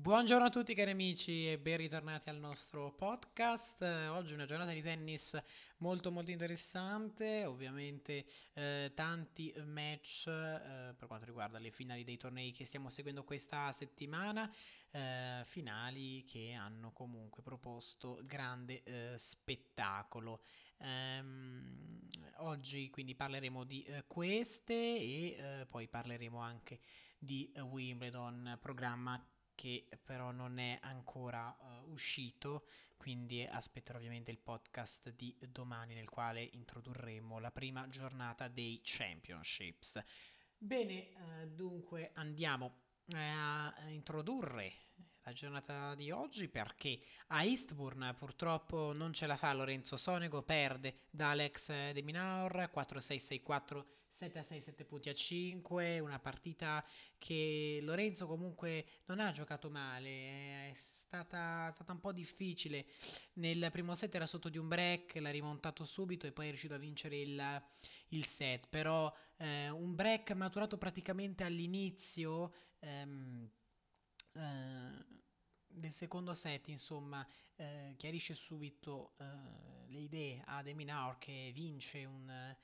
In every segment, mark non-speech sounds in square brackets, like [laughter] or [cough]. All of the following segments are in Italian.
Buongiorno a tutti cari amici e ben ritornati al nostro podcast. Oggi è una giornata di tennis molto molto interessante, ovviamente eh, tanti match eh, per quanto riguarda le finali dei tornei che stiamo seguendo questa settimana, eh, finali che hanno comunque proposto grande eh, spettacolo. Um, oggi quindi parleremo di uh, queste e poi parleremo anche di Wimbledon, programma che però non è ancora uh, uscito, quindi aspetterò ovviamente il podcast di domani nel quale introdurremo la prima giornata dei Championships. Bene, uh, dunque andiamo a introdurre la giornata di oggi perché a Eastbourne purtroppo non ce la fa Lorenzo Sonego, perde da Alex De Minaur 4-6-6-4 7 a 6, 7 punti a 5, una partita che Lorenzo comunque non ha giocato male, è stata, stata, un po' difficile. Nel primo set era sotto di un break, l'ha rimontato subito e poi è riuscito a vincere il, il set, però eh, un break maturato praticamente all'inizio. Ehm, eh, del secondo set, insomma, eh, chiarisce subito eh, le idee a Deminaur che vince un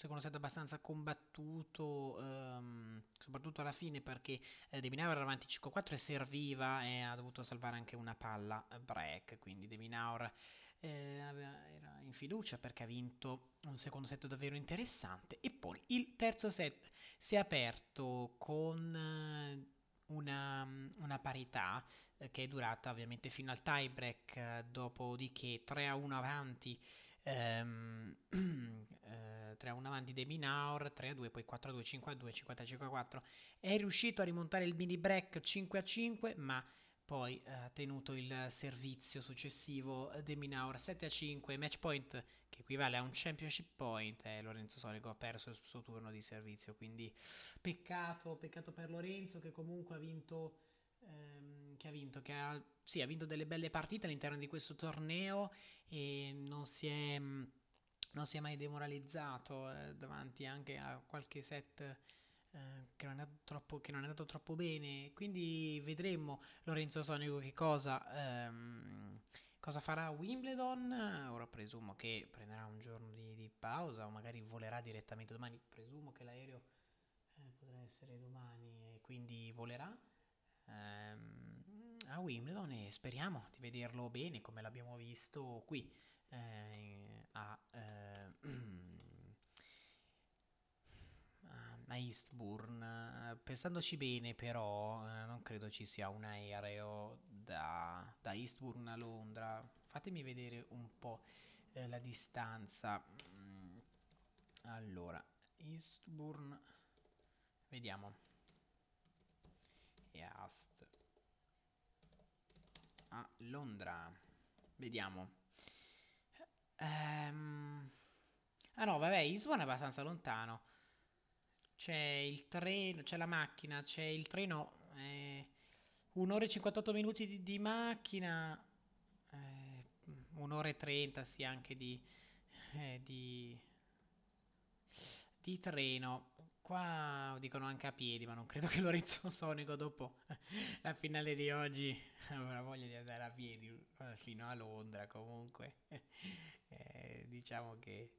secondo set abbastanza combattuto, um, soprattutto alla fine perché eh, De Minaur era avanti 5-4 e serviva e ha dovuto salvare anche una palla break, quindi De Minaur eh, era in fiducia perché ha vinto un secondo set davvero interessante. E poi il terzo set si è aperto con... Eh, una, una, parità eh, che è durata ovviamente fino al tie break, eh, dopodiché 3 a 1 avanti ehm, [clears throat] eh, 3 a 1 avanti De Minaur, 3 a 2, poi 4 a 2, 5 a 2, 50 a 5 a 4. È riuscito a rimontare il mini break 5 a 5, ma poi eh, ha tenuto il servizio successivo De Minaur 7 a 5, match point che equivale a un championship point e Lorenzo Solico ha perso il suo turno di servizio, quindi peccato, peccato per Lorenzo che comunque ha vinto ehm, che ha vinto, che ha, sì, ha vinto delle belle partite all'interno di questo torneo e non si è, non si è mai demoralizzato eh, davanti anche a qualche set eh, che, non troppo, che, non è andato troppo bene. Quindi vedremo Lorenzo Sonico che cosa, ehm, cosa farà a Wimbledon. Ora presumo che prenderà un giorno di, di, pausa o magari volerà direttamente domani. Presumo che l'aereo eh, potrà essere domani e quindi volerà ehm, a Wimbledon e speriamo di vederlo bene come l'abbiamo visto qui eh, a, a Eastbourne. Pensandoci bene però eh, non credo ci sia un aereo da, da Eastbourne a Londra. Fatemi vedere un po' eh, la distanza. Mm, allora, Eastbourne, vediamo. East a Londra. Vediamo. Ehm... Ah no, vabbè, Lisbona è abbastanza lontano. C'è il treno, c'è la macchina, c'è il treno. Eh, un'ora e 58 minuti di, di macchina. Eh, un'ora e 30, sì, anche di, eh, di, di treno. Qua dicono anche a piedi, ma non credo che Lorenzo Sonico dopo [laughs] la finale di oggi [laughs] avrà voglia di andare a piedi fino a Londra comunque. Eh, diciamo che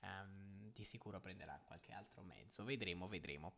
um, di sicuro prenderà qualche altro mezzo. Vedremo, vedremo.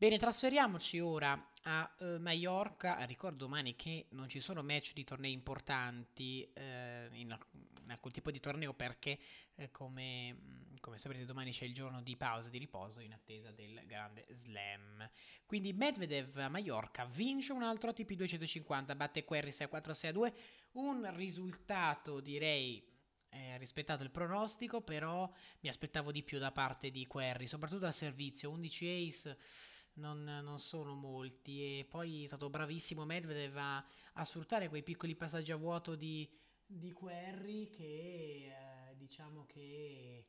Bene, trasferiamoci ora a uh, Mallorca. Ricordo domani che non ci sono match di tornei importanti uh, in, in, alcun tipo di torneo perché, uh, come, mm, come, saprete, domani c'è il giorno di pausa, di riposo in attesa del grande slam. Quindi Medvedev a Mallorca vince un altro ATP 250, batte Querry 6-4-6-2. Un risultato direi eh, rispettato il pronostico, però mi aspettavo di più da parte di Querry, soprattutto a servizio. 11 ace non, non, sono molti. E poi è stato bravissimo Medvedev a, a sfruttare quei piccoli passaggi a vuoto di, di Querry che eh, diciamo che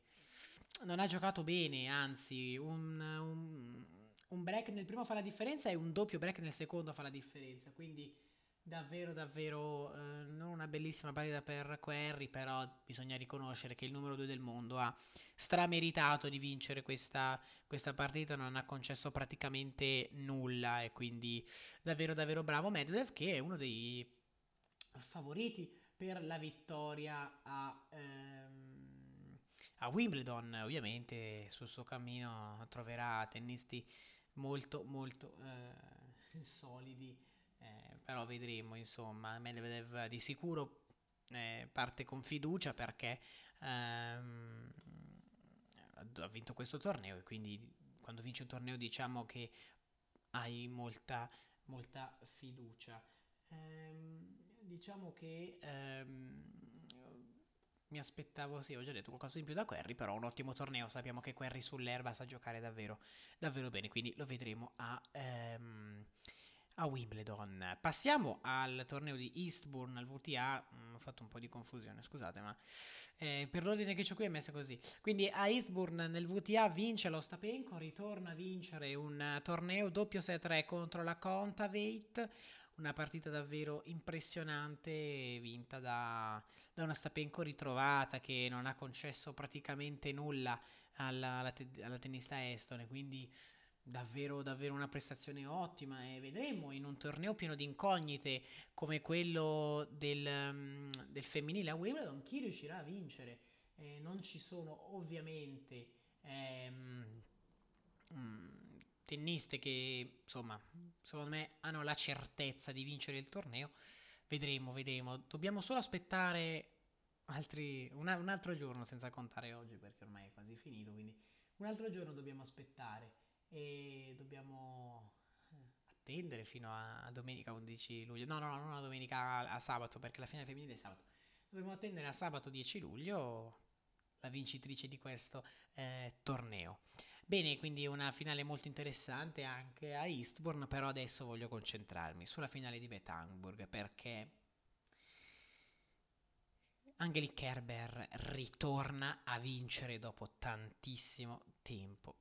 non ha giocato bene, anzi un, un, un, break nel primo fa la differenza e un doppio break nel secondo fa la differenza. Quindi davvero davvero eh, non una bellissima partita per Querry, però bisogna riconoscere che il numero 2 del mondo ha strameritato di vincere questa, questa partita, non ha concesso praticamente nulla e quindi davvero davvero bravo. Medvedev che è uno dei favoriti per la vittoria a, ehm, a Wimbledon, ovviamente sul suo cammino troverà tennisti molto molto eh, [laughs] solidi eh, però vedremo, insomma, Medvedev di sicuro eh, parte con fiducia perché ehm, ha vinto questo torneo e quindi quando vinci un torneo diciamo che hai molta, molta fiducia. Ehm, diciamo che ehm, mi aspettavo, sì, ho già detto qualcosa in più da Querry, però un ottimo torneo, sappiamo che Querry sull'erba sa giocare davvero, davvero bene, quindi lo vedremo a... Ehm, a Wimbledon. Passiamo al torneo di Eastbourne al VTA. Mm, ho fatto un po' di confusione, scusate, ma eh, per l'ordine che ho qui è messa così. Quindi a Eastbourne nel VTA vince lo Stapenko, ritorna a vincere un torneo doppio 6-3 contro la Contaveit. Una partita davvero impressionante, vinta da, da una Stapenko ritrovata che non ha concesso praticamente nulla alla, alla, te, alla tennista estone. Quindi davvero, davvero una prestazione ottima e vedremo in un torneo pieno di incognite come quello del, um, del femminile a Wimbledon chi riuscirà a vincere. Eh, non ci sono ovviamente ehm, um, tenniste che insomma secondo me hanno la certezza di vincere il torneo. Vedremo, vedremo. Dobbiamo solo aspettare altri, una, un altro giorno senza contare oggi perché ormai è quasi finito, quindi un altro giorno dobbiamo aspettare e dobbiamo eh, attendere fino a domenica 11 luglio. No, no, no, non a domenica, a, sabato, perché la finale femminile è sabato. Dobbiamo attendere a sabato 10 luglio la vincitrice di questo eh, torneo. Bene, quindi una finale molto interessante anche a Eastbourne, però adesso voglio concentrarmi sulla finale di Bethamburg perché Angelique Kerber ritorna a vincere dopo tantissimo tempo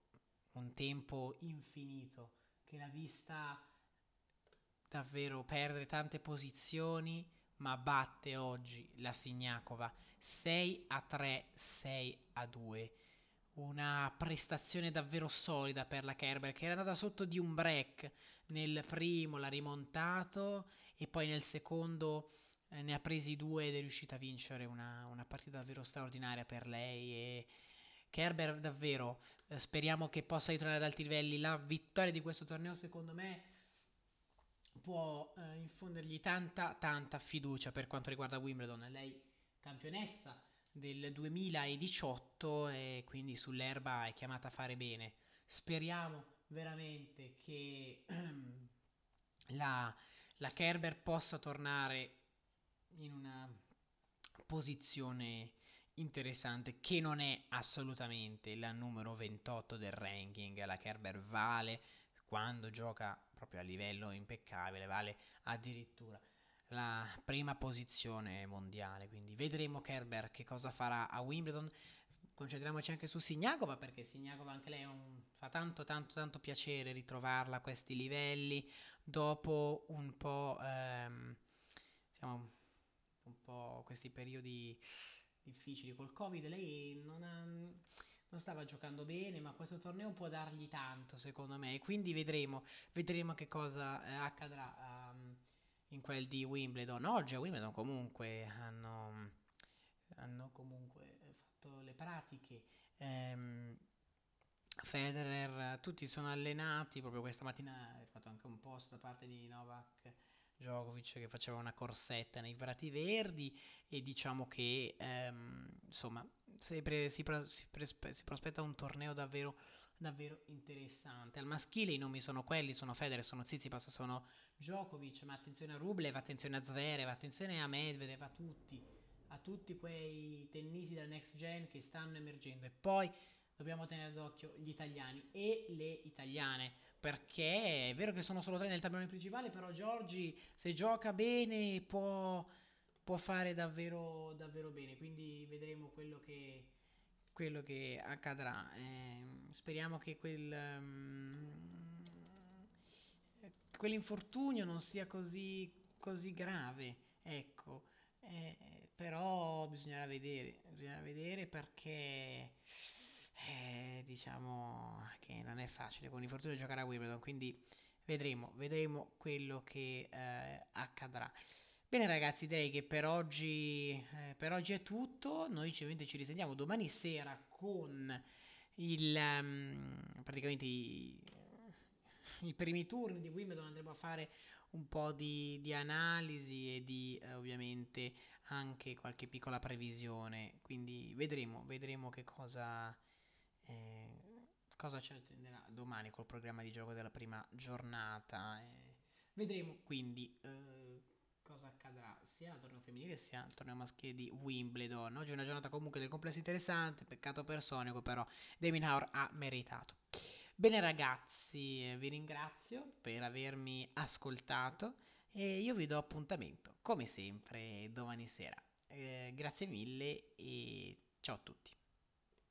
un tempo infinito che l'ha vista davvero perdere tante posizioni, ma batte oggi la Signakova 6 a 3, 6 a 2. Una prestazione davvero solida per la Kerber che era andata sotto di un break nel primo, l'ha rimontato e poi nel secondo eh, ne ha presi due ed è riuscita a vincere una, una partita davvero straordinaria per lei e Kerber davvero eh, speriamo che possa ritornare ad alti livelli. La vittoria di questo torneo, secondo me, può eh, infondergli tanta, tanta fiducia per quanto riguarda Wimbledon. Lei campionessa del 2018 e quindi sull'erba è chiamata a fare bene. Speriamo veramente che [clears throat] la, la Kerber possa tornare in una posizione interessante che non è assolutamente la numero 28 del ranking, la Kerber vale quando gioca proprio a livello impeccabile, vale addirittura la prima posizione mondiale, quindi vedremo Kerber che cosa farà a Wimbledon. Concentriamoci anche su Signagova perché Signagova anche lei un, fa tanto tanto tanto piacere ritrovarla a questi livelli dopo un po' ehm, diciamo un po' questi periodi difficili col Covid, lei non, ha, non, stava giocando bene, ma questo torneo può dargli tanto, secondo me, quindi vedremo, vedremo che cosa eh, accadrà um, in quel di Wimbledon. Oggi a Wimbledon comunque hanno, hanno comunque fatto le pratiche. Um, Federer, tutti sono allenati, proprio questa mattina è fatto anche un post da parte di Novak Djokovic che faceva una corsetta nei Prati Verdi e diciamo che ehm, insomma si, pre, si, pre, si, pre, si, prospetta un torneo davvero, davvero interessante. Al maschile i nomi sono quelli, sono Federer, sono Tsitsipas, sono Djokovic, ma attenzione a Rublev, attenzione a Zverev, attenzione a Medvedev, a tutti, a tutti quei tennisi del next gen che stanno emergendo e poi dobbiamo tenere d'occhio gli italiani e le italiane perché è vero che sono solo tre nel tabellone principale, però Giorgi se gioca bene può, può fare davvero, davvero bene, quindi vedremo quello che, quello che accadrà. Eh, speriamo che quel, um, quell'infortunio non sia così così grave, ecco. Eh, però bisognerà vedere, bisognerà vedere perché eh, diciamo che non è facile. Con i fortuni giocare a Wimbledon, quindi vedremo, vedremo quello che eh, accadrà. Bene ragazzi, direi che per oggi, eh, per oggi è tutto, noi ci, ci risentiamo domani sera con il, um, praticamente i, i, primi turni di Wimbledon, andremo a fare un po' di, di analisi e di eh, ovviamente anche qualche piccola previsione, quindi vedremo, vedremo che cosa, cosa ci attenderà domani col programma di gioco della prima giornata. Eh, vedremo quindi eh, cosa accadrà sia al torneo femminile sia al torneo maschile di Wimbledon. Oggi è una giornata comunque del complesso interessante, peccato personico però Damien Haur ha meritato. Bene ragazzi, vi ringrazio per avermi ascoltato e io vi do appuntamento come sempre domani sera. Eh, grazie mille e ciao a tutti.